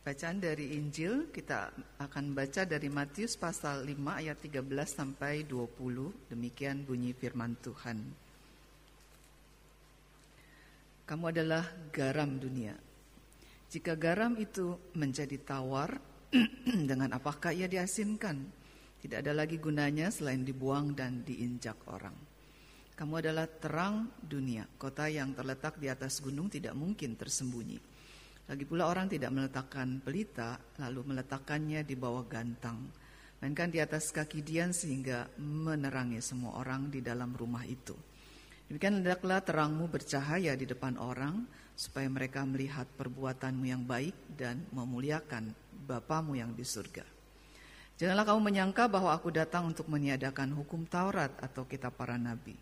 Bacaan dari Injil kita akan baca dari Matius pasal 5 ayat 13 sampai 20. Demikian bunyi firman Tuhan. Kamu adalah garam dunia. Jika garam itu menjadi tawar, dengan apakah ia diasinkan? Tidak ada lagi gunanya selain dibuang dan diinjak orang. Kamu adalah terang dunia. Kota yang terletak di atas gunung tidak mungkin tersembunyi. Lagi pula orang tidak meletakkan pelita lalu meletakkannya di bawah gantang, melainkan di atas kaki dian sehingga menerangi semua orang di dalam rumah itu. Demikian hendaklah terangmu bercahaya di depan orang supaya mereka melihat perbuatanmu yang baik dan memuliakan Bapamu yang di surga. Janganlah kamu menyangka bahwa aku datang untuk meniadakan hukum Taurat atau kitab para nabi.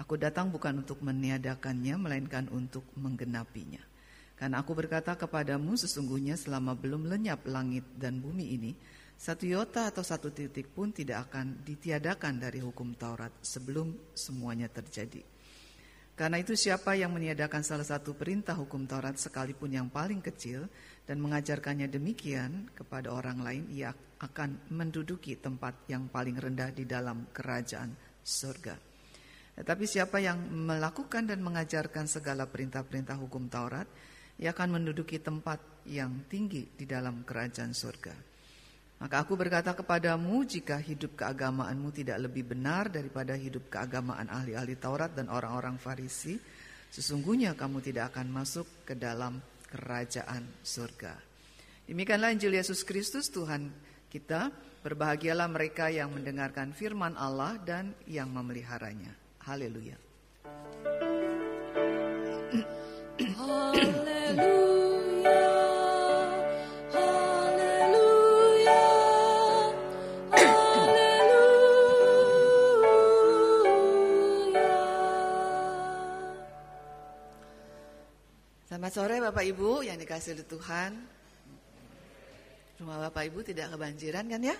Aku datang bukan untuk meniadakannya, melainkan untuk menggenapinya. Karena aku berkata kepadamu sesungguhnya selama belum lenyap langit dan bumi ini, satu yota atau satu titik pun tidak akan ditiadakan dari hukum Taurat sebelum semuanya terjadi. Karena itu siapa yang meniadakan salah satu perintah hukum Taurat sekalipun yang paling kecil dan mengajarkannya demikian kepada orang lain, ia akan menduduki tempat yang paling rendah di dalam kerajaan surga. Tetapi siapa yang melakukan dan mengajarkan segala perintah-perintah hukum Taurat, ia akan menduduki tempat yang tinggi di dalam kerajaan surga. Maka aku berkata kepadamu, jika hidup keagamaanmu tidak lebih benar daripada hidup keagamaan ahli-ahli Taurat dan orang-orang Farisi, sesungguhnya kamu tidak akan masuk ke dalam kerajaan surga. Demikianlah Injil Yesus Kristus Tuhan kita. Berbahagialah mereka yang mendengarkan firman Allah dan yang memeliharanya. Haleluya. Selamat sore Bapak Ibu yang dikasih oleh Tuhan. Rumah Bapak Ibu tidak kebanjiran kan ya?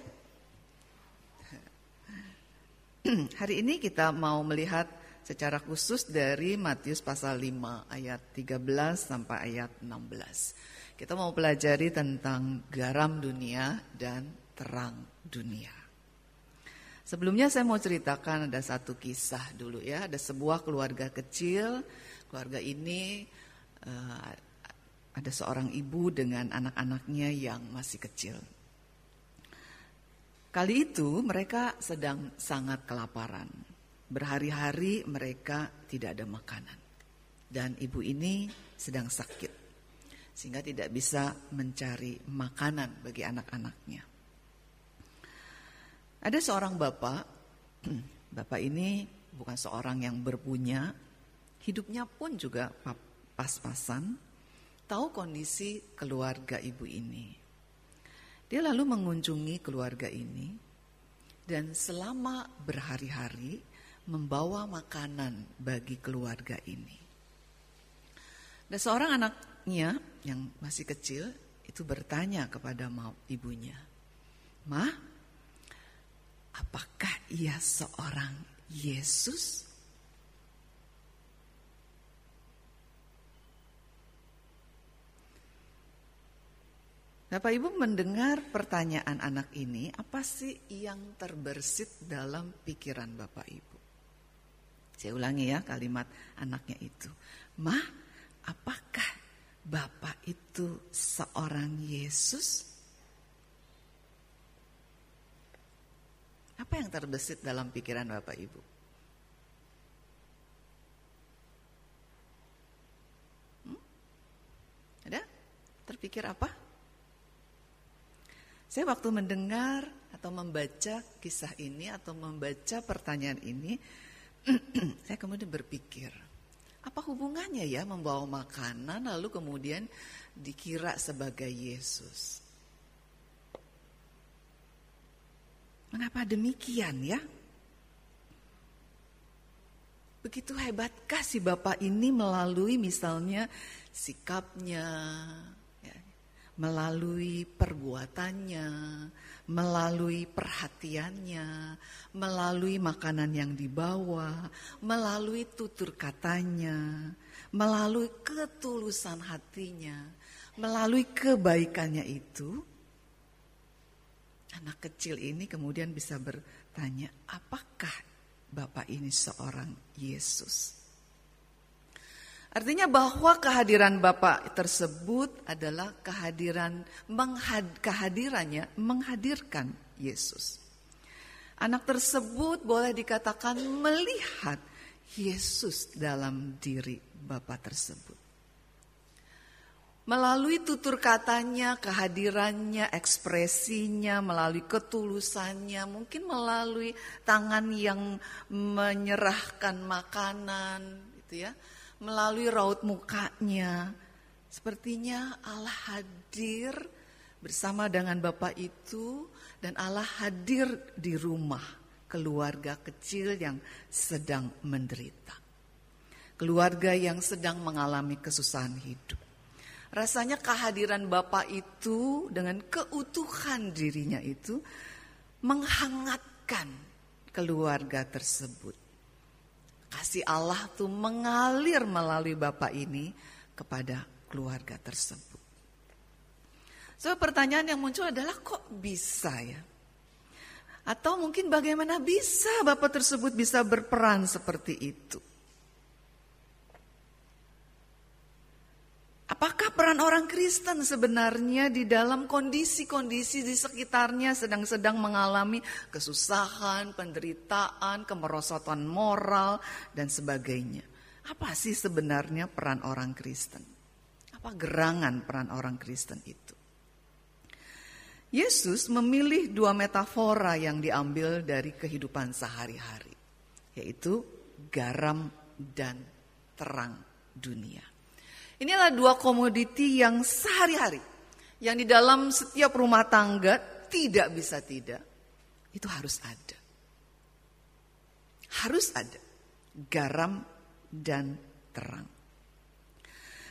Hari ini kita mau melihat secara khusus dari Matius pasal 5 ayat 13 sampai ayat 16. Kita mau pelajari tentang garam dunia dan terang dunia. Sebelumnya saya mau ceritakan ada satu kisah dulu ya, ada sebuah keluarga kecil. Keluarga ini uh, ada seorang ibu dengan anak-anaknya yang masih kecil. Kali itu mereka sedang sangat kelaparan. Berhari-hari mereka tidak ada makanan. Dan ibu ini sedang sakit. Sehingga tidak bisa mencari makanan bagi anak-anaknya. Ada seorang bapak, bapak ini bukan seorang yang berpunya, hidupnya pun juga pas-pasan, tahu kondisi keluarga ibu ini. Dia lalu mengunjungi keluarga ini, dan selama berhari-hari membawa makanan bagi keluarga ini. Dan seorang anaknya yang masih kecil itu bertanya kepada ibunya, "Ma, apakah ia seorang Yesus?" Bapak Ibu mendengar pertanyaan anak ini, apa sih yang terbersit dalam pikiran Bapak Ibu? Saya ulangi ya kalimat anaknya itu. Ma, apakah Bapak itu seorang Yesus? Apa yang terbesit dalam pikiran Bapak Ibu? Hmm? Ada? Terpikir apa? Saya waktu mendengar atau membaca kisah ini atau membaca pertanyaan ini, saya kemudian berpikir, apa hubungannya ya membawa makanan lalu kemudian dikira sebagai Yesus? Mengapa demikian ya? Begitu hebatkah si Bapak ini melalui misalnya sikapnya, ya, melalui perbuatannya, melalui perhatiannya, melalui makanan yang dibawa, melalui tutur katanya, melalui ketulusan hatinya, melalui kebaikannya itu, anak kecil ini kemudian bisa bertanya, apakah Bapak ini seorang Yesus? Artinya bahwa kehadiran Bapak tersebut adalah kehadiran menghad, kehadirannya menghadirkan Yesus. Anak tersebut boleh dikatakan melihat Yesus dalam diri Bapak tersebut. Melalui tutur katanya, kehadirannya, ekspresinya, melalui ketulusannya, mungkin melalui tangan yang menyerahkan makanan, gitu ya melalui raut mukanya. Sepertinya Allah hadir bersama dengan Bapak itu dan Allah hadir di rumah keluarga kecil yang sedang menderita. Keluarga yang sedang mengalami kesusahan hidup. Rasanya kehadiran Bapak itu dengan keutuhan dirinya itu menghangatkan keluarga tersebut Kasih Allah tuh mengalir melalui Bapak ini kepada keluarga tersebut. So pertanyaan yang muncul adalah kok bisa ya? Atau mungkin bagaimana bisa Bapak tersebut bisa berperan seperti itu? Apakah peran orang Kristen sebenarnya di dalam kondisi-kondisi di sekitarnya sedang-sedang mengalami kesusahan, penderitaan, kemerosotan moral, dan sebagainya? Apa sih sebenarnya peran orang Kristen? Apa gerangan peran orang Kristen itu? Yesus memilih dua metafora yang diambil dari kehidupan sehari-hari, yaitu garam dan terang dunia. Inilah dua komoditi yang sehari-hari, yang di dalam setiap rumah tangga tidak bisa tidak. Itu harus ada. Harus ada garam dan terang.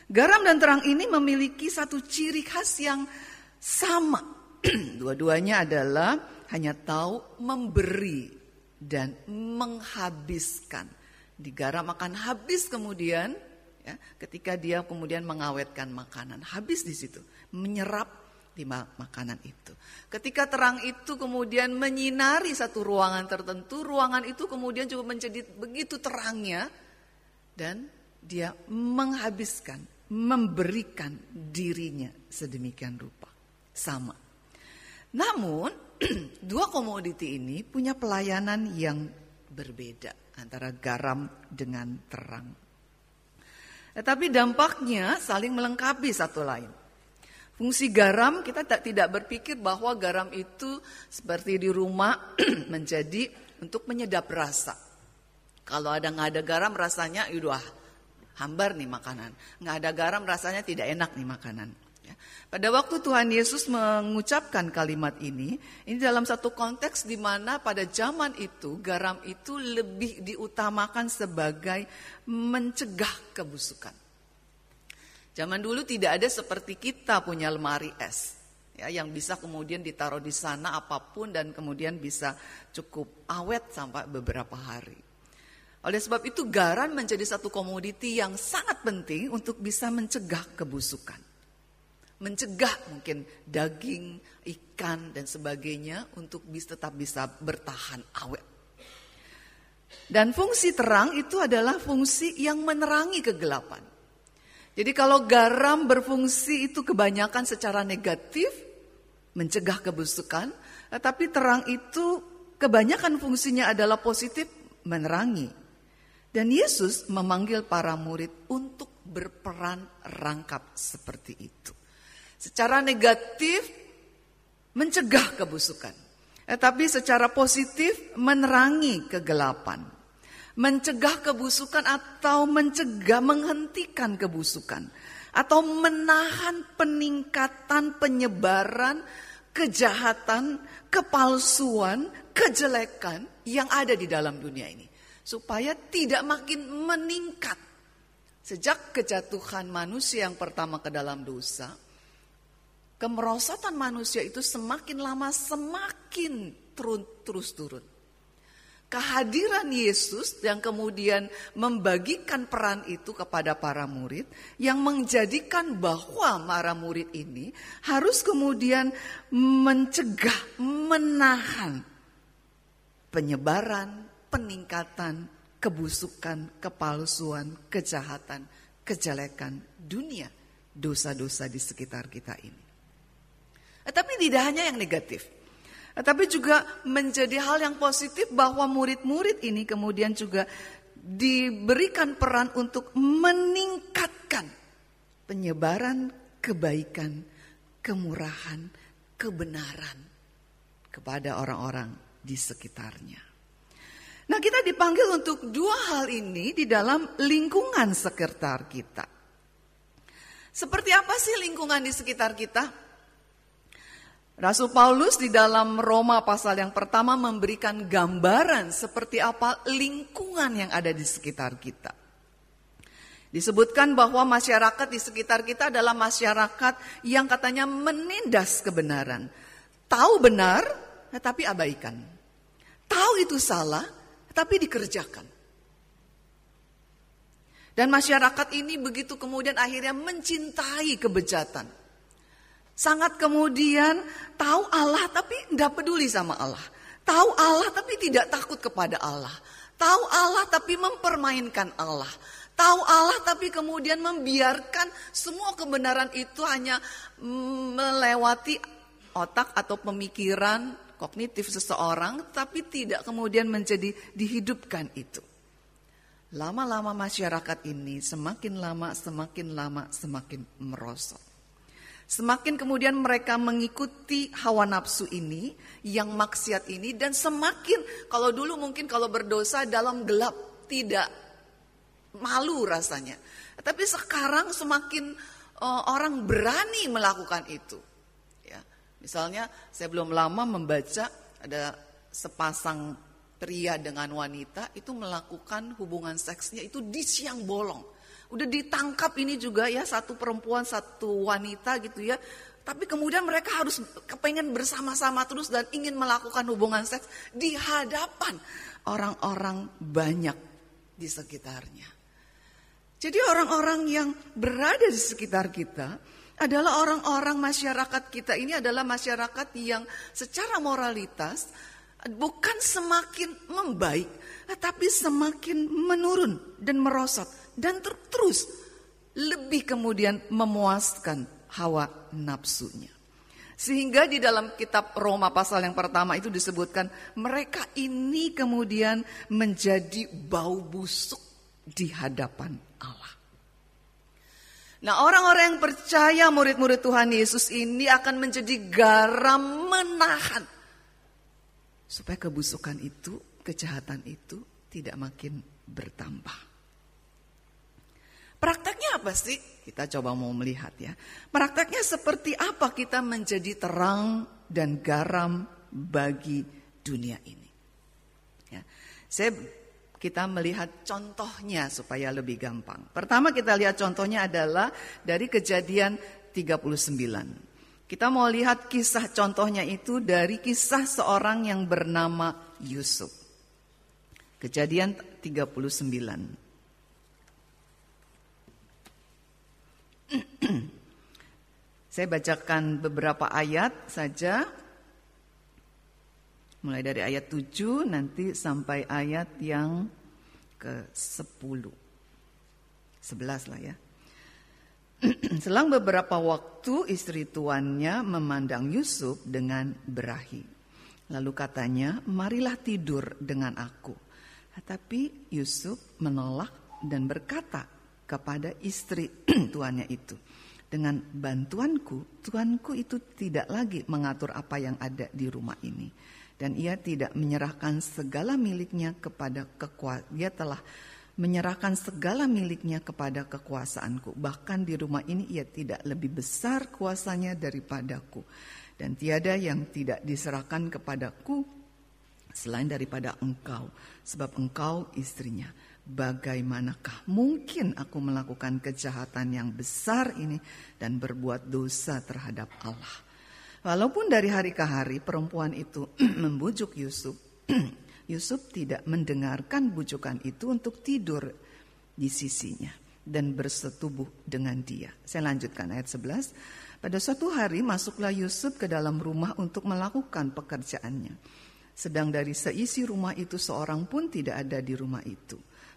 Garam dan terang ini memiliki satu ciri khas yang sama. Dua-duanya adalah hanya tahu memberi dan menghabiskan. Di garam akan habis kemudian ya, ketika dia kemudian mengawetkan makanan. Habis di situ menyerap di makanan itu. Ketika terang itu kemudian menyinari satu ruangan tertentu ruangan itu kemudian juga menjadi begitu terangnya dan dia menghabiskan memberikan dirinya sedemikian rupa. Sama. Namun dua komoditi ini punya pelayanan yang berbeda antara garam dengan terang tetapi dampaknya saling melengkapi satu lain. Fungsi garam kita tidak berpikir bahwa garam itu seperti di rumah menjadi untuk menyedap rasa. Kalau ada nggak ada garam rasanya, udah hambar nih makanan. Nggak ada garam rasanya tidak enak nih makanan. Pada waktu Tuhan Yesus mengucapkan kalimat ini, ini dalam satu konteks di mana pada zaman itu garam itu lebih diutamakan sebagai mencegah kebusukan. Zaman dulu tidak ada seperti kita punya lemari es ya yang bisa kemudian ditaruh di sana apa pun dan kemudian bisa cukup awet sampai beberapa hari. Oleh sebab itu garam menjadi satu komoditi yang sangat penting untuk bisa mencegah kebusukan mencegah mungkin daging, ikan dan sebagainya untuk bisa tetap bisa bertahan awet. Dan fungsi terang itu adalah fungsi yang menerangi kegelapan. Jadi kalau garam berfungsi itu kebanyakan secara negatif, mencegah kebusukan, tetapi terang itu kebanyakan fungsinya adalah positif, menerangi. Dan Yesus memanggil para murid untuk berperan rangkap seperti itu secara negatif mencegah kebusukan. Tetapi secara positif menerangi kegelapan. Mencegah kebusukan atau mencegah menghentikan kebusukan. Atau menahan peningkatan penyebaran kejahatan, kepalsuan, kejelekan yang ada di dalam dunia ini. Supaya tidak makin meningkat. Sejak kejatuhan manusia yang pertama ke dalam dosa, kemerosotan manusia itu semakin lama semakin turun, terus turun. kehadiran Yesus yang kemudian membagikan peran itu kepada para murid yang menjadikan bahwa para murid ini harus kemudian mencegah, menahan penyebaran, peningkatan, kebusukan, kepalsuan, kejahatan, kejelekan dunia, dosa-dosa di sekitar kita ini. Tapi tidak hanya yang negatif. Tapi juga menjadi hal yang positif bahwa murid-murid ini kemudian juga diberikan peran untuk meningkatkan penyebaran kebaikan, kemurahan, kebenaran kepada orang-orang di sekitarnya. Nah, kita dipanggil untuk dua hal ini di dalam lingkungan sekitar kita. Seperti apa sih lingkungan di sekitar kita? Rasul Paulus di dalam Roma pasal yang pertama memberikan gambaran seperti apa lingkungan yang ada di sekitar kita. Disebutkan bahwa masyarakat di sekitar kita adalah masyarakat yang katanya menindas kebenaran. Tahu benar, tetapi abaikan. Tahu itu salah, tapi dikerjakan. Dan masyarakat ini begitu kemudian akhirnya mencintai kebejatan. Sangat kemudian tahu Allah tapi tidak peduli sama Allah. Tahu Allah tapi tidak takut kepada Allah. Tahu Allah tapi mempermainkan Allah. Tahu Allah tapi kemudian membiarkan semua kebenaran itu hanya melewati otak atau pemikiran kognitif seseorang tapi tidak kemudian menjadi dihidupkan itu. Lama-lama masyarakat ini semakin lama semakin lama semakin merosot. Semakin kemudian mereka mengikuti hawa nafsu ini, yang maksiat ini, dan semakin kalau dulu mungkin kalau berdosa dalam gelap tidak malu rasanya. Tapi sekarang semakin uh, orang berani melakukan itu. Ya, misalnya saya belum lama membaca ada sepasang pria dengan wanita itu melakukan hubungan seksnya itu di siang bolong. Udah ditangkap ini juga ya satu perempuan satu wanita gitu ya. Tapi kemudian mereka harus kepengen bersama-sama terus dan ingin melakukan hubungan seks di hadapan orang-orang banyak di sekitarnya. Jadi orang-orang yang berada di sekitar kita adalah orang-orang masyarakat kita ini adalah masyarakat yang secara moralitas bukan semakin membaik, tetapi semakin menurun dan merosot dan ter terus lebih kemudian memuaskan hawa nafsunya. Sehingga di dalam kitab Roma pasal yang pertama itu disebutkan mereka ini kemudian menjadi bau busuk di hadapan Allah. Nah orang-orang yang percaya murid-murid Tuhan Yesus ini akan menjadi garam menahan. Supaya kebusukan itu, kejahatan itu tidak makin bertambah. Prakteknya apa sih? Kita coba mau melihat ya. Prakteknya seperti apa kita menjadi terang dan garam bagi dunia ini. Ya. Saya kita melihat contohnya supaya lebih gampang. Pertama kita lihat contohnya adalah dari kejadian 39. Kita mau lihat kisah contohnya itu dari kisah seorang yang bernama Yusuf. Kejadian 39. Saya bacakan beberapa ayat saja. Mulai dari ayat 7 nanti sampai ayat yang ke-10. 11 lah ya. Selang beberapa waktu istri tuannya memandang Yusuf dengan berahi. Lalu katanya, marilah tidur dengan aku. Tetapi Yusuf menolak dan berkata, kepada istri tuannya itu. Dengan bantuanku, tuanku itu tidak lagi mengatur apa yang ada di rumah ini. Dan ia tidak menyerahkan segala miliknya kepada kekuasaan. Ia telah menyerahkan segala miliknya kepada kekuasaanku. Bahkan di rumah ini ia tidak lebih besar kuasanya daripadaku. Dan tiada yang tidak diserahkan kepadaku selain daripada engkau. Sebab engkau istrinya bagaimanakah mungkin aku melakukan kejahatan yang besar ini dan berbuat dosa terhadap Allah. Walaupun dari hari ke hari perempuan itu membujuk Yusuf Yusuf tidak mendengarkan bujukan itu untuk tidur di sisinya dan bersetubuh dengan dia. Saya lanjutkan ayat 11. Pada suatu hari masuklah Yusuf ke dalam rumah untuk melakukan pekerjaannya. Sedang dari seisi rumah itu seorang pun tidak ada di rumah itu.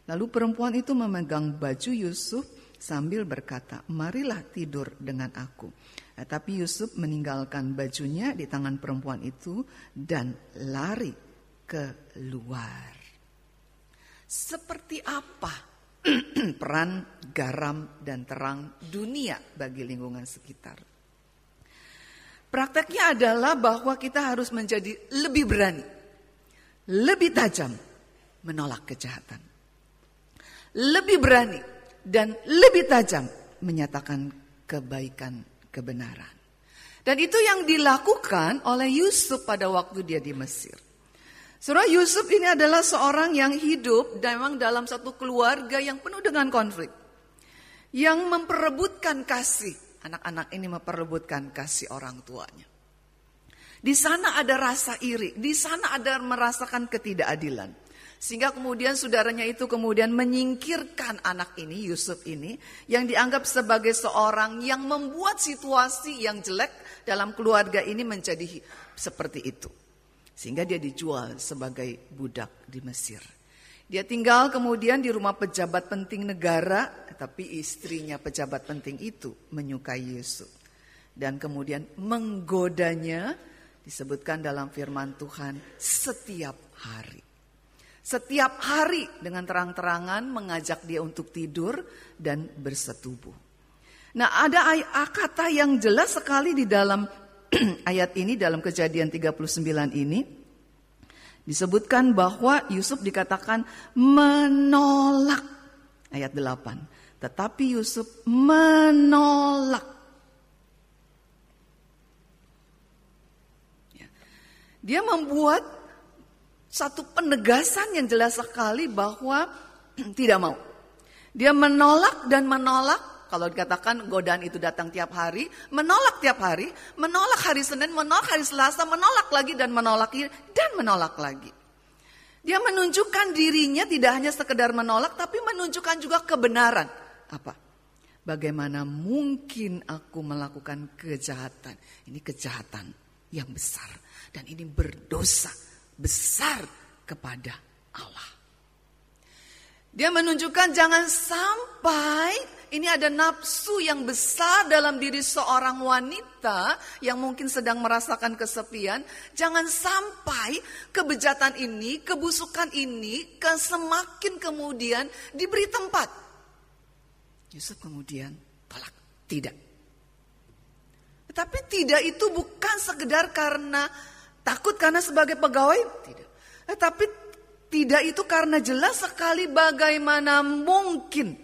Lalu perempuan itu memegang baju Yusuf sambil berkata, "Marilah tidur dengan aku." Nah, tapi Yusuf meninggalkan bajunya di tangan perempuan itu dan lari keluar. Seperti apa peran garam dan terang dunia bagi lingkungan sekitar? Prakteknya adalah bahwa kita harus menjadi lebih berani, lebih tajam menolak kejahatan. Lebih berani dan lebih tajam menyatakan kebaikan kebenaran. Dan itu yang dilakukan oleh Yusuf pada waktu dia di Mesir. Surah Yusuf ini adalah seorang yang hidup memang dalam satu keluarga yang penuh dengan konflik. Yang memperebutkan kasih. Anak-anak ini memperebutkan kasih orang tuanya. Di sana ada rasa iri, di sana ada merasakan ketidakadilan. Sehingga kemudian saudaranya itu kemudian menyingkirkan anak ini, Yusuf ini, yang dianggap sebagai seorang yang membuat situasi yang jelek dalam keluarga ini menjadi seperti itu. Sehingga dia dijual sebagai budak di Mesir. Dia tinggal kemudian di rumah pejabat penting negara, tapi istrinya pejabat penting itu menyukai Yusuf. Dan kemudian menggodanya, disebutkan dalam firman Tuhan, setiap hari. Setiap hari dengan terang-terangan mengajak dia untuk tidur dan bersetubuh. Nah ada kata yang jelas sekali di dalam ayat ini dalam kejadian 39 ini. Disebutkan bahwa Yusuf dikatakan menolak. Ayat 8. Tetapi Yusuf menolak. Ya. Dia membuat satu penegasan yang jelas sekali bahwa tidak mau. Dia menolak dan menolak kalau dikatakan godaan itu datang tiap hari, menolak tiap hari, menolak hari Senin, menolak hari Selasa, menolak lagi dan menolak dan menolak lagi. Dia menunjukkan dirinya tidak hanya sekedar menolak tapi menunjukkan juga kebenaran. Apa? Bagaimana mungkin aku melakukan kejahatan? Ini kejahatan yang besar dan ini berdosa besar kepada Allah. Dia menunjukkan jangan sampai ini ada nafsu yang besar dalam diri seorang wanita yang mungkin sedang merasakan kesepian. Jangan sampai kebejatan ini, kebusukan ini semakin kemudian diberi tempat. Yusuf kemudian tolak, tidak. Tetapi tidak itu bukan sekedar karena Takut karena sebagai pegawai? Tidak. Eh, tapi tidak itu karena jelas sekali bagaimana mungkin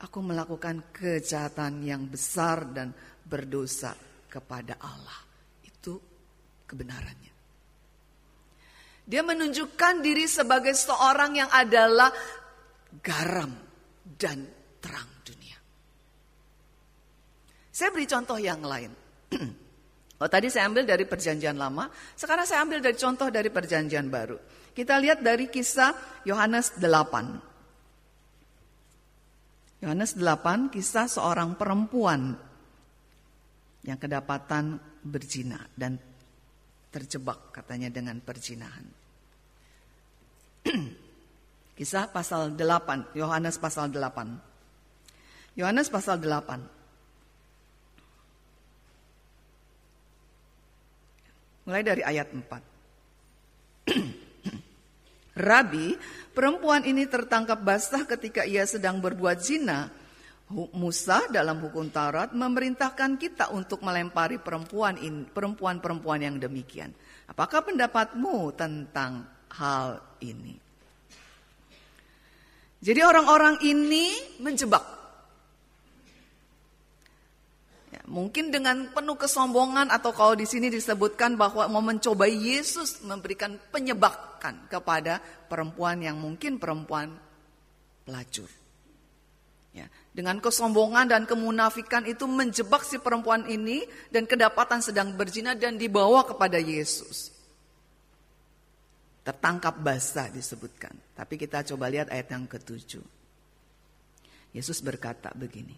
aku melakukan kejahatan yang besar dan berdosa kepada Allah. Itu kebenarannya. Dia menunjukkan diri sebagai seorang yang adalah garam dan terang dunia. Saya beri contoh yang lain. Oh, tadi saya ambil dari perjanjian lama, sekarang saya ambil dari contoh dari perjanjian baru. Kita lihat dari kisah Yohanes 8. Yohanes 8 kisah seorang perempuan yang kedapatan berzina dan terjebak katanya dengan perzinahan. Kisah pasal 8, Yohanes pasal 8. Yohanes pasal 8. Mulai dari ayat 4. Rabi, perempuan ini tertangkap basah ketika ia sedang berbuat zina. Musa dalam hukum Taurat memerintahkan kita untuk melempari perempuan perempuan-perempuan yang demikian. Apakah pendapatmu tentang hal ini? Jadi orang-orang ini menjebak Mungkin dengan penuh kesombongan atau kalau di sini disebutkan bahwa mau mencobai Yesus memberikan penyebakan kepada perempuan yang mungkin perempuan pelacur. Ya, dengan kesombongan dan kemunafikan itu menjebak si perempuan ini dan kedapatan sedang berzina dan dibawa kepada Yesus. tertangkap basah disebutkan. Tapi kita coba lihat ayat yang ketujuh. Yesus berkata begini,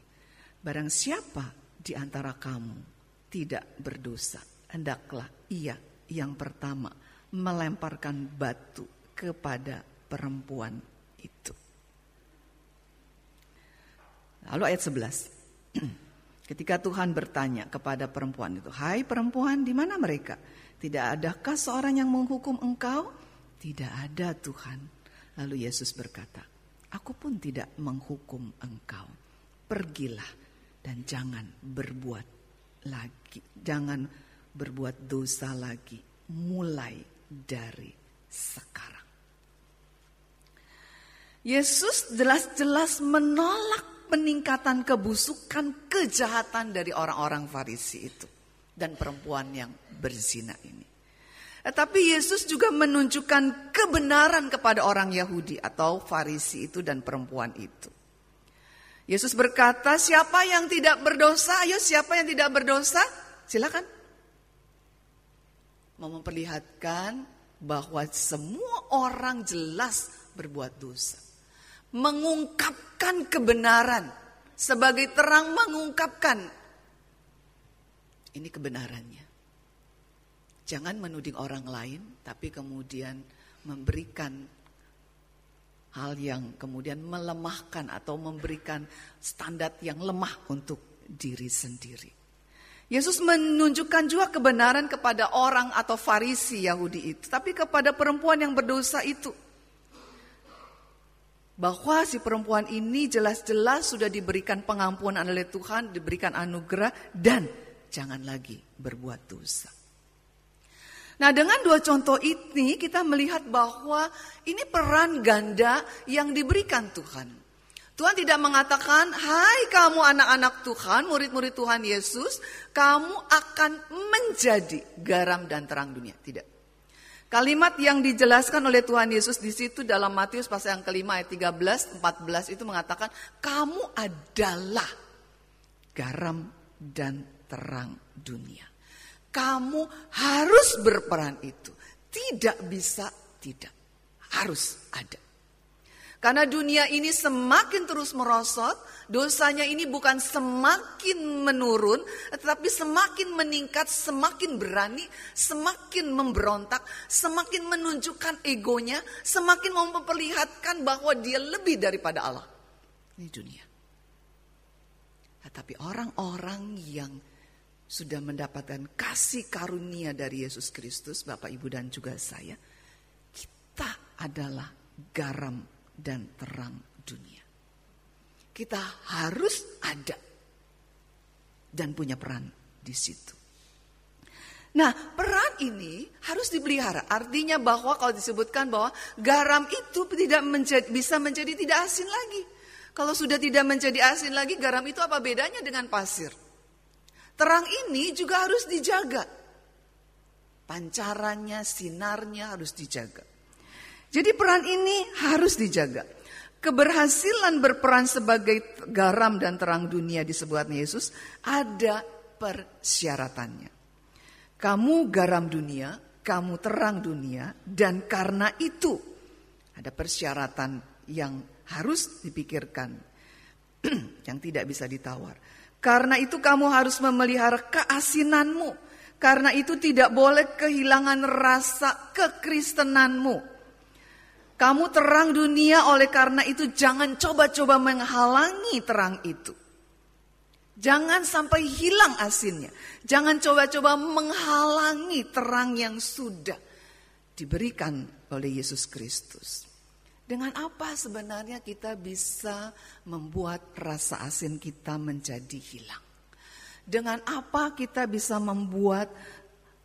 barang siapa di antara kamu tidak berdosa, hendaklah ia yang pertama melemparkan batu kepada perempuan itu. Lalu ayat 11. Ketika Tuhan bertanya kepada perempuan itu, "Hai perempuan, di mana mereka? Tidak adakah seorang yang menghukum engkau?" Tidak ada, Tuhan. Lalu Yesus berkata, "Aku pun tidak menghukum engkau. Pergilah dan jangan berbuat lagi. Jangan berbuat dosa lagi mulai dari sekarang." Yesus jelas-jelas menolak peningkatan kebusukan, kejahatan dari orang-orang Farisi itu dan perempuan yang berzina ini. Tetapi Yesus juga menunjukkan kebenaran kepada orang Yahudi atau Farisi itu dan perempuan itu. Yesus berkata, siapa yang tidak berdosa? Ayo siapa yang tidak berdosa? Silakan. Mau memperlihatkan bahwa semua orang jelas berbuat dosa mengungkapkan kebenaran sebagai terang mengungkapkan ini kebenarannya. Jangan menuding orang lain tapi kemudian memberikan hal yang kemudian melemahkan atau memberikan standar yang lemah untuk diri sendiri. Yesus menunjukkan juga kebenaran kepada orang atau Farisi Yahudi itu, tapi kepada perempuan yang berdosa itu bahwa si perempuan ini jelas-jelas sudah diberikan pengampunan oleh Tuhan, diberikan anugerah dan jangan lagi berbuat dosa. Nah, dengan dua contoh ini kita melihat bahwa ini peran ganda yang diberikan Tuhan. Tuhan tidak mengatakan, "Hai kamu anak-anak Tuhan, murid-murid Tuhan Yesus, kamu akan menjadi garam dan terang dunia." Tidak. Kalimat yang dijelaskan oleh Tuhan Yesus di situ dalam Matius pasal yang kelima ayat 13, 14 itu mengatakan kamu adalah garam dan terang dunia. Kamu harus berperan itu. Tidak bisa tidak. Harus ada. Karena dunia ini semakin terus merosot, dosanya ini bukan semakin menurun, tetapi semakin meningkat, semakin berani, semakin memberontak, semakin menunjukkan egonya, semakin memperlihatkan bahwa dia lebih daripada Allah. Ini dunia. Tetapi orang-orang yang sudah mendapatkan kasih karunia dari Yesus Kristus, Bapak Ibu dan juga saya, kita adalah garam dan terang dunia. Kita harus ada dan punya peran di situ. Nah, peran ini harus dipelihara. Artinya bahwa kalau disebutkan bahwa garam itu tidak menjadi, bisa menjadi tidak asin lagi. Kalau sudah tidak menjadi asin lagi, garam itu apa bedanya dengan pasir? Terang ini juga harus dijaga. Pancarannya, sinarnya harus dijaga. Jadi peran ini harus dijaga. Keberhasilan berperan sebagai garam dan terang dunia di sebuah Yesus ada persyaratannya. Kamu garam dunia, kamu terang dunia, dan karena itu ada persyaratan yang harus dipikirkan, yang tidak bisa ditawar. Karena itu kamu harus memelihara keasinanmu. Karena itu tidak boleh kehilangan rasa kekristenanmu. Kamu terang dunia oleh karena itu jangan coba-coba menghalangi terang itu. Jangan sampai hilang asinnya. Jangan coba-coba menghalangi terang yang sudah diberikan oleh Yesus Kristus. Dengan apa sebenarnya kita bisa membuat rasa asin kita menjadi hilang? Dengan apa kita bisa membuat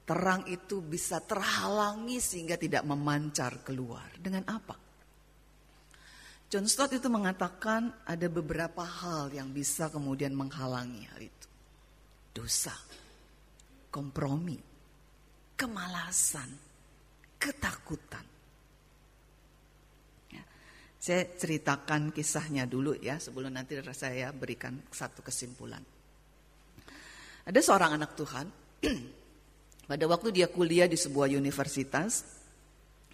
terang itu bisa terhalangi sehingga tidak memancar keluar. Dengan apa? John Stott itu mengatakan ada beberapa hal yang bisa kemudian menghalangi hal itu. Dosa, kompromi, kemalasan, ketakutan. Ya, saya ceritakan kisahnya dulu ya sebelum nanti saya berikan satu kesimpulan. Ada seorang anak Tuhan Pada waktu dia kuliah di sebuah universitas,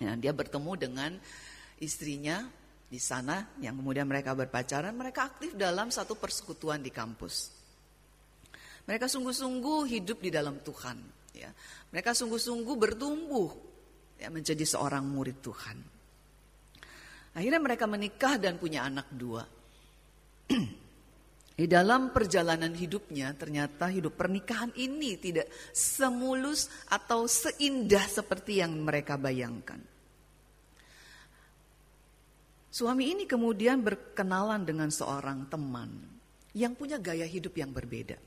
Ya, dia bertemu dengan istrinya di sana yang kemudian mereka berpacaran, mereka aktif dalam satu persekutuan di kampus. Mereka sungguh-sungguh hidup di dalam Tuhan. Ya. Mereka sungguh-sungguh bertumbuh ya, menjadi seorang murid Tuhan. Akhirnya mereka menikah dan punya anak dua. Di dalam perjalanan hidupnya ternyata hidup pernikahan ini tidak semulus atau seindah seperti yang mereka bayangkan. Suami ini kemudian berkenalan dengan seorang teman yang punya gaya hidup yang berbeda.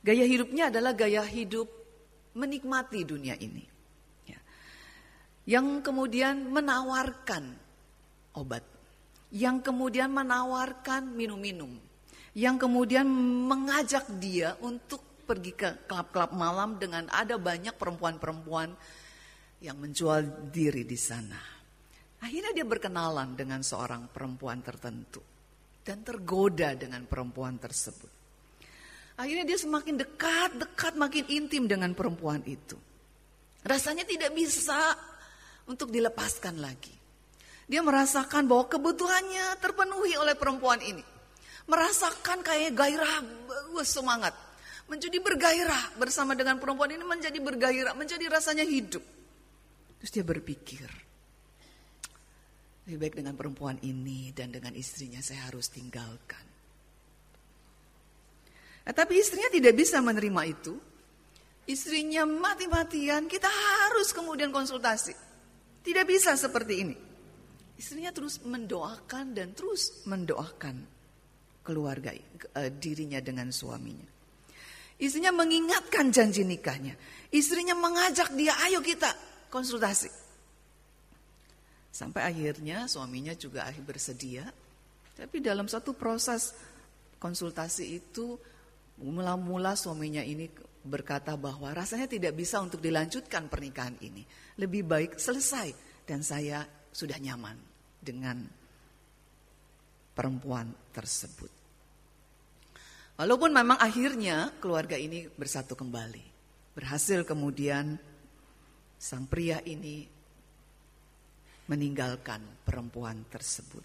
Gaya hidupnya adalah gaya hidup menikmati dunia ini. Ya. Yang kemudian menawarkan obat yang kemudian menawarkan minum-minum, yang kemudian mengajak dia untuk pergi ke klub-klub malam dengan ada banyak perempuan-perempuan yang menjual diri di sana. Akhirnya dia berkenalan dengan seorang perempuan tertentu dan tergoda dengan perempuan tersebut. Akhirnya dia semakin dekat, dekat, makin intim dengan perempuan itu. Rasanya tidak bisa untuk dilepaskan lagi. Dia merasakan bahwa kebutuhannya terpenuhi oleh perempuan ini. Merasakan kayak gairah, semangat. Menjadi bergairah bersama dengan perempuan ini menjadi bergairah, menjadi rasanya hidup. Terus dia berpikir, lebih baik dengan perempuan ini dan dengan istrinya saya harus tinggalkan. Nah, tapi istrinya tidak bisa menerima itu. Istrinya mati-matian, kita harus kemudian konsultasi. Tidak bisa seperti ini. Istrinya terus mendoakan dan terus mendoakan keluarga uh, dirinya dengan suaminya. Istrinya mengingatkan janji nikahnya. Istrinya mengajak dia, ayo kita konsultasi. Sampai akhirnya suaminya juga akhir bersedia. Tapi dalam satu proses konsultasi itu mula-mula suaminya ini berkata bahwa rasanya tidak bisa untuk dilanjutkan pernikahan ini. Lebih baik selesai dan saya sudah nyaman dengan perempuan tersebut. Walaupun memang akhirnya keluarga ini bersatu kembali. Berhasil kemudian sang pria ini meninggalkan perempuan tersebut.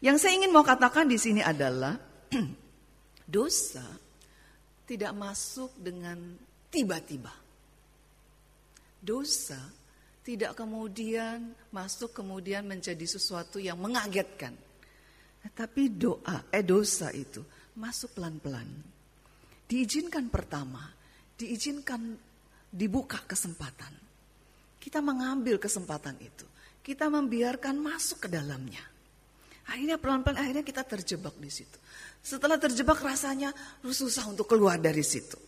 Yang saya ingin mau katakan di sini adalah dosa tidak masuk dengan tiba-tiba. Dosa tidak kemudian masuk kemudian menjadi sesuatu yang mengagetkan. Tapi doa, eh dosa itu masuk pelan-pelan. Diizinkan pertama, diizinkan dibuka kesempatan. Kita mengambil kesempatan itu. Kita membiarkan masuk ke dalamnya. Akhirnya pelan-pelan akhirnya kita terjebak di situ. Setelah terjebak rasanya susah untuk keluar dari situ.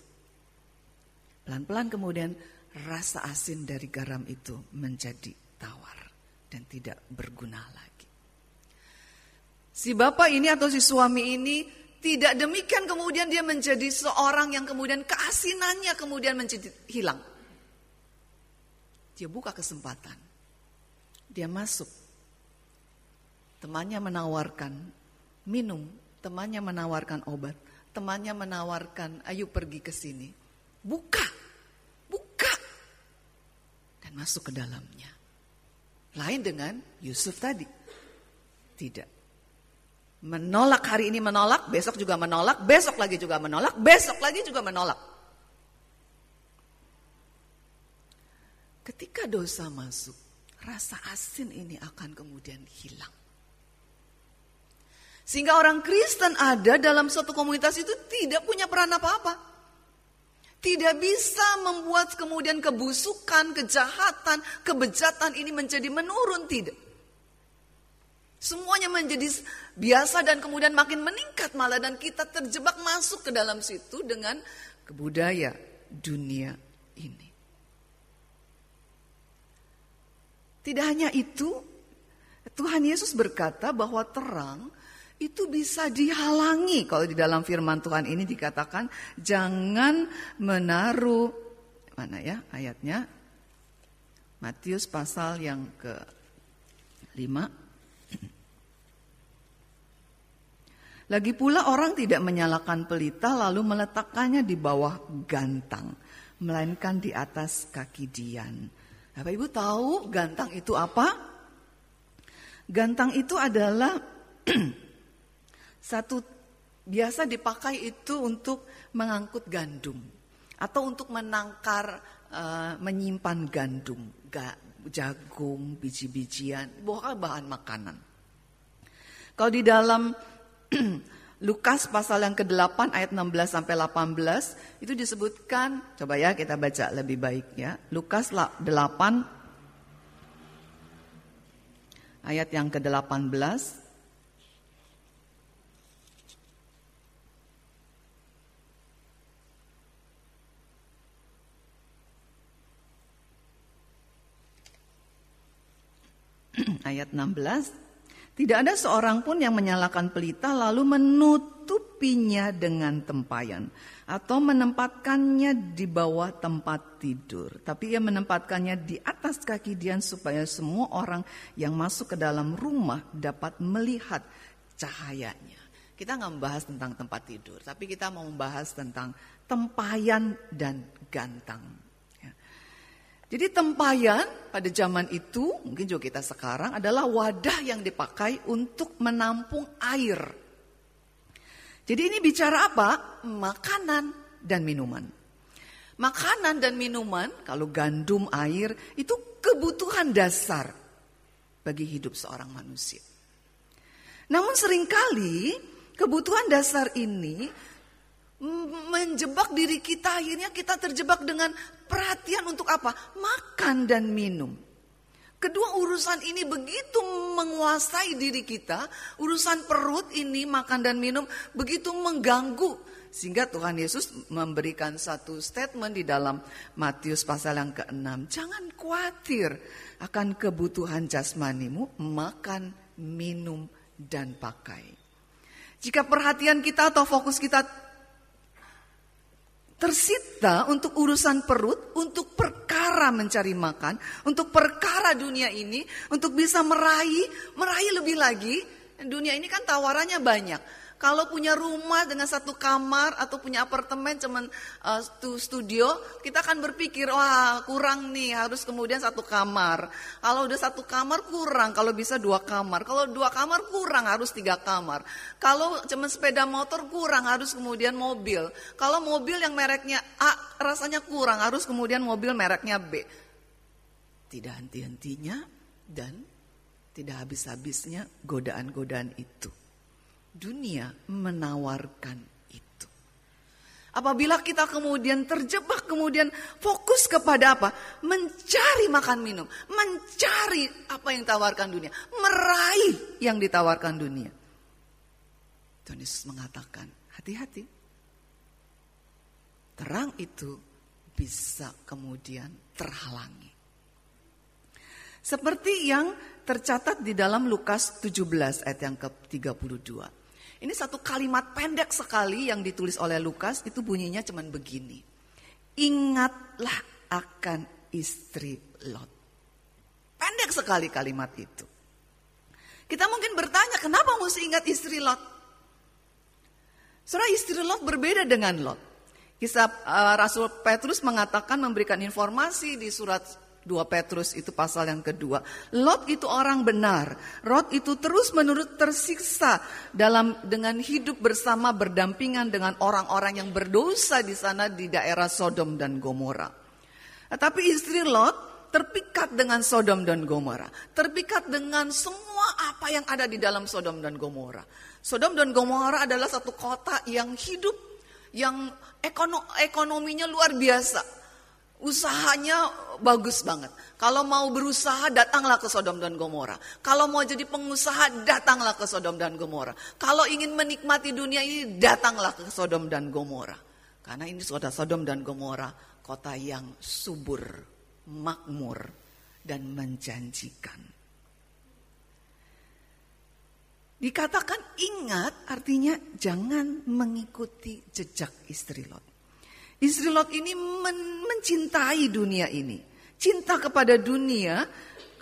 Pelan-pelan kemudian rasa asin dari garam itu menjadi tawar dan tidak berguna lagi. Si bapak ini atau si suami ini tidak demikian kemudian dia menjadi seorang yang kemudian keasinannya kemudian menjadi hilang. Dia buka kesempatan. Dia masuk. Temannya menawarkan minum, temannya menawarkan obat, temannya menawarkan ayo pergi ke sini. Buka dan masuk ke dalamnya. Lain dengan Yusuf tadi. Tidak. Menolak hari ini menolak, besok juga menolak, besok lagi juga menolak, besok lagi juga menolak. Ketika dosa masuk, rasa asin ini akan kemudian hilang. Sehingga orang Kristen ada dalam suatu komunitas itu tidak punya peran apa-apa. Tidak bisa membuat kemudian kebusukan, kejahatan, kebejatan ini menjadi menurun, tidak. Semuanya menjadi biasa dan kemudian makin meningkat malah dan kita terjebak masuk ke dalam situ dengan kebudaya dunia ini. Tidak hanya itu, Tuhan Yesus berkata bahwa terang itu bisa dihalangi. Kalau di dalam firman Tuhan ini dikatakan jangan menaruh mana ya ayatnya? Matius pasal yang ke 5 Lagi pula orang tidak menyalakan pelita lalu meletakkannya di bawah gantang melainkan di atas kaki Dian. Bapak Ibu tahu gantang itu apa? Gantang itu adalah satu biasa dipakai itu untuk mengangkut gandum atau untuk menangkar uh, menyimpan gandum, ga, jagung, biji-bijian, bukan bahan makanan. Kalau di dalam Lukas pasal yang ke-8 ayat 16 sampai 18 itu disebutkan, coba ya kita baca lebih baik ya. Lukas 8 ayat yang ke-18 ayat 16 tidak ada seorang pun yang menyalakan pelita lalu menutupinya dengan tempayan atau menempatkannya di bawah tempat tidur. Tapi ia menempatkannya di atas kaki Dian supaya semua orang yang masuk ke dalam rumah dapat melihat cahayanya. Kita nggak membahas tentang tempat tidur, tapi kita mau membahas tentang tempayan dan gantang. Jadi tempayan pada zaman itu, mungkin juga kita sekarang adalah wadah yang dipakai untuk menampung air. Jadi ini bicara apa? Makanan dan minuman. Makanan dan minuman, kalau gandum, air, itu kebutuhan dasar bagi hidup seorang manusia. Namun sering kali kebutuhan dasar ini menjebak diri kita akhirnya kita terjebak dengan perhatian untuk apa? Makan dan minum. Kedua urusan ini begitu menguasai diri kita, urusan perut ini makan dan minum begitu mengganggu sehingga Tuhan Yesus memberikan satu statement di dalam Matius pasal yang ke-6. Jangan khawatir akan kebutuhan jasmanimu, makan, minum, dan pakai. Jika perhatian kita atau fokus kita tersita untuk urusan perut, untuk perkara mencari makan, untuk perkara dunia ini, untuk bisa meraih, meraih lebih lagi. Dunia ini kan tawarannya banyak. Kalau punya rumah dengan satu kamar atau punya apartemen cuman uh, studio, kita akan berpikir wah kurang nih harus kemudian satu kamar. Kalau udah satu kamar kurang, kalau bisa dua kamar. Kalau dua kamar kurang harus tiga kamar. Kalau cuma sepeda motor kurang harus kemudian mobil. Kalau mobil yang mereknya A rasanya kurang harus kemudian mobil mereknya B. Tidak henti-hentinya dan tidak habis-habisnya godaan-godaan itu dunia menawarkan itu. Apabila kita kemudian terjebak, kemudian fokus kepada apa? Mencari makan minum, mencari apa yang ditawarkan dunia, meraih yang ditawarkan dunia. Tuhan Yesus mengatakan, hati-hati. Terang itu bisa kemudian terhalangi. Seperti yang tercatat di dalam Lukas 17 ayat yang ke-32. Ini satu kalimat pendek sekali yang ditulis oleh Lukas itu bunyinya cuman begini. Ingatlah akan istri Lot. Pendek sekali kalimat itu. Kita mungkin bertanya kenapa mesti ingat istri Lot? Soalnya istri Lot berbeda dengan Lot. Kisah uh, Rasul Petrus mengatakan memberikan informasi di surat 2 Petrus itu pasal yang kedua. Lot itu orang benar. Lot itu terus menurut tersiksa dalam dengan hidup bersama berdampingan dengan orang-orang yang berdosa di sana di daerah Sodom dan Gomora. Tetapi istri Lot terpikat dengan Sodom dan Gomora, terpikat dengan semua apa yang ada di dalam Sodom dan Gomora. Sodom dan Gomora adalah satu kota yang hidup, yang ekonominya luar biasa Usahanya bagus banget. Kalau mau berusaha datanglah ke Sodom dan Gomora. Kalau mau jadi pengusaha datanglah ke Sodom dan Gomora. Kalau ingin menikmati dunia ini datanglah ke Sodom dan Gomora. Karena ini kota Sodom dan Gomora kota yang subur, makmur dan menjanjikan. Dikatakan ingat artinya jangan mengikuti jejak istri Lot. Istri Lot ini men mencintai dunia ini. Cinta kepada dunia,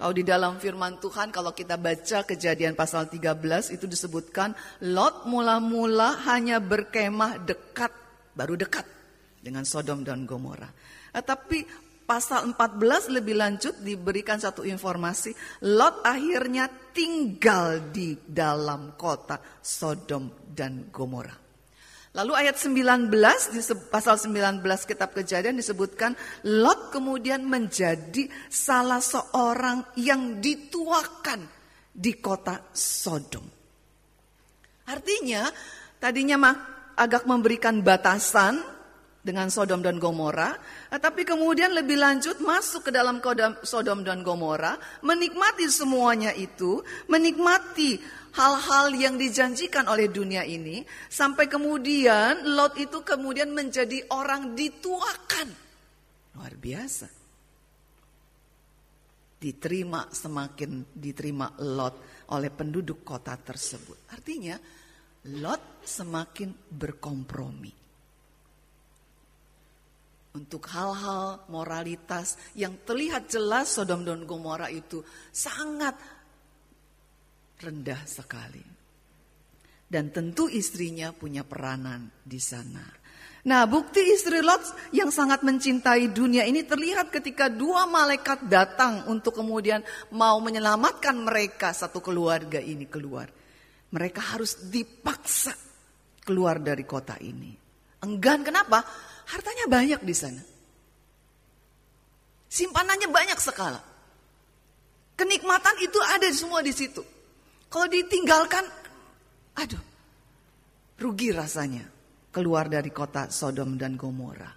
kalau di dalam firman Tuhan, kalau kita baca kejadian pasal 13 itu disebutkan Lot mula-mula hanya berkemah dekat, baru dekat dengan Sodom dan Gomora. Tapi pasal 14 lebih lanjut diberikan satu informasi, Lot akhirnya tinggal di dalam kota Sodom dan Gomora. Lalu ayat 19 di pasal 19 kitab Kejadian disebutkan Lot kemudian menjadi salah seorang yang dituakan di kota Sodom. Artinya tadinya mah agak memberikan batasan dengan Sodom dan Gomora, tapi kemudian lebih lanjut masuk ke dalam Sodom dan Gomora, menikmati semuanya itu, menikmati hal-hal yang dijanjikan oleh dunia ini, sampai kemudian Lot itu kemudian menjadi orang dituakan. Luar biasa. Diterima semakin diterima Lot oleh penduduk kota tersebut. Artinya Lot semakin berkompromi untuk hal-hal moralitas yang terlihat jelas Sodom dan Gomora itu sangat rendah sekali. Dan tentu istrinya punya peranan di sana. Nah, bukti istri Lot yang sangat mencintai dunia ini terlihat ketika dua malaikat datang untuk kemudian mau menyelamatkan mereka satu keluarga ini keluar. Mereka harus dipaksa keluar dari kota ini. Enggan kenapa? Hartanya banyak di sana. Simpanannya banyak sekali. Kenikmatan itu ada semua di situ. Kalau ditinggalkan, aduh, rugi rasanya keluar dari kota Sodom dan Gomora.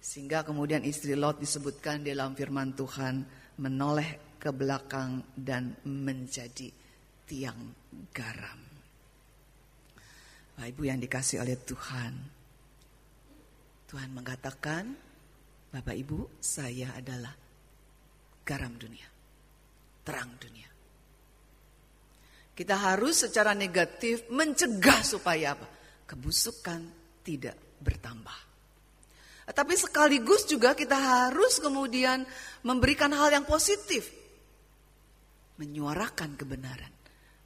Sehingga kemudian istri Lot disebutkan dalam firman Tuhan menoleh ke belakang dan menjadi tiang garam. Bapak Ibu yang dikasih oleh Tuhan, Tuhan mengatakan, Bapak Ibu, saya adalah garam dunia, terang dunia. Kita harus secara negatif mencegah supaya apa? Kebusukan tidak bertambah. Tapi sekaligus juga kita harus kemudian memberikan hal yang positif. Menyuarakan kebenaran,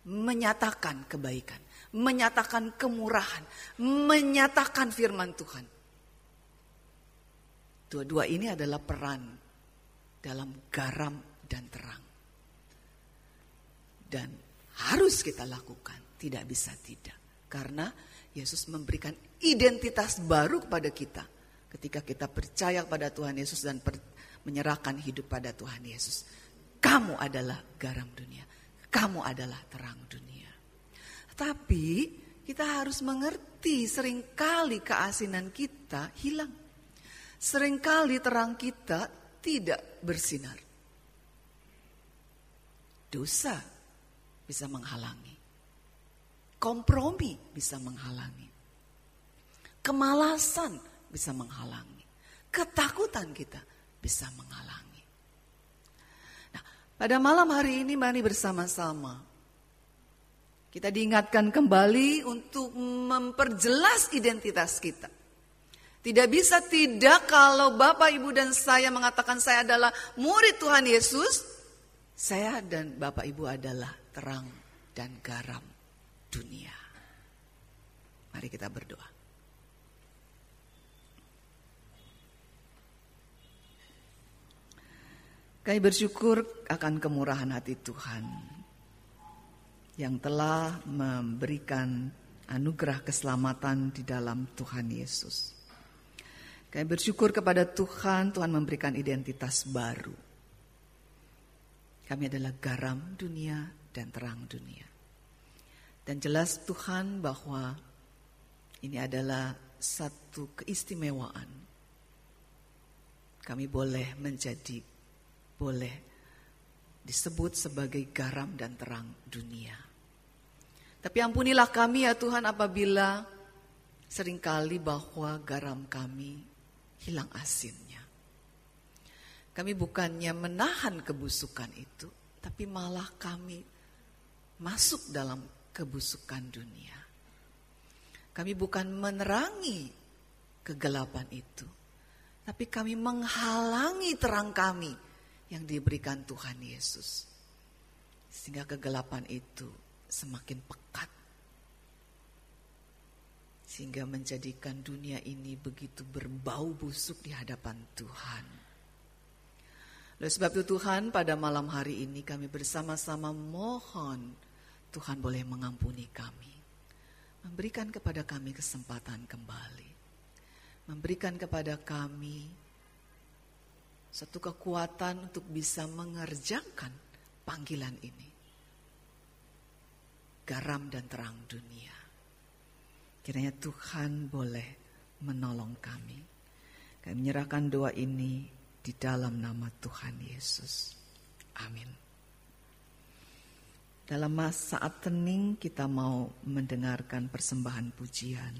menyatakan kebaikan, menyatakan kemurahan, menyatakan firman Tuhan. Dua-dua ini adalah peran dalam garam dan terang. Dan harus kita lakukan, tidak bisa tidak. Karena Yesus memberikan identitas baru kepada kita ketika kita percaya pada Tuhan Yesus dan menyerahkan hidup pada Tuhan Yesus. Kamu adalah garam dunia, kamu adalah terang dunia. Tapi kita harus mengerti sering kali keasinan kita hilang. Seringkali terang kita tidak bersinar. Dosa bisa menghalangi. Kompromi bisa menghalangi. Kemalasan bisa menghalangi. Ketakutan kita bisa menghalangi. Nah, pada malam hari ini mari bersama-sama kita diingatkan kembali untuk memperjelas identitas kita. Tidak bisa tidak kalau Bapak, Ibu, dan saya mengatakan saya adalah murid Tuhan Yesus. Saya dan Bapak, Ibu adalah terang dan garam dunia. Mari kita berdoa. Kami bersyukur akan kemurahan hati Tuhan yang telah memberikan anugerah keselamatan di dalam Tuhan Yesus. Kami bersyukur kepada Tuhan, Tuhan memberikan identitas baru. Kami adalah garam dunia dan terang dunia. Dan jelas Tuhan bahwa ini adalah satu keistimewaan. Kami boleh menjadi, boleh disebut sebagai garam dan terang dunia. Tapi ampunilah kami ya Tuhan apabila sering kali bahwa garam kami hilang asinnya. Kami bukannya menahan kebusukan itu, tapi malah kami masuk dalam kebusukan dunia. Kami bukan menerangi kegelapan itu, tapi kami menghalangi terang kami yang diberikan Tuhan Yesus. Sehingga kegelapan itu semakin pekat sehingga menjadikan dunia ini begitu berbau busuk di hadapan Tuhan. Oleh sebab itu Tuhan pada malam hari ini kami bersama-sama mohon Tuhan boleh mengampuni kami. Memberikan kepada kami kesempatan kembali. Memberikan kepada kami satu kekuatan untuk bisa mengerjakan panggilan ini. Garam dan terang dunia. Kiranya Tuhan boleh menolong kami. Kami menyerahkan doa ini di dalam nama Tuhan Yesus. Amin. Dalam saat tening kita mau mendengarkan persembahan pujian.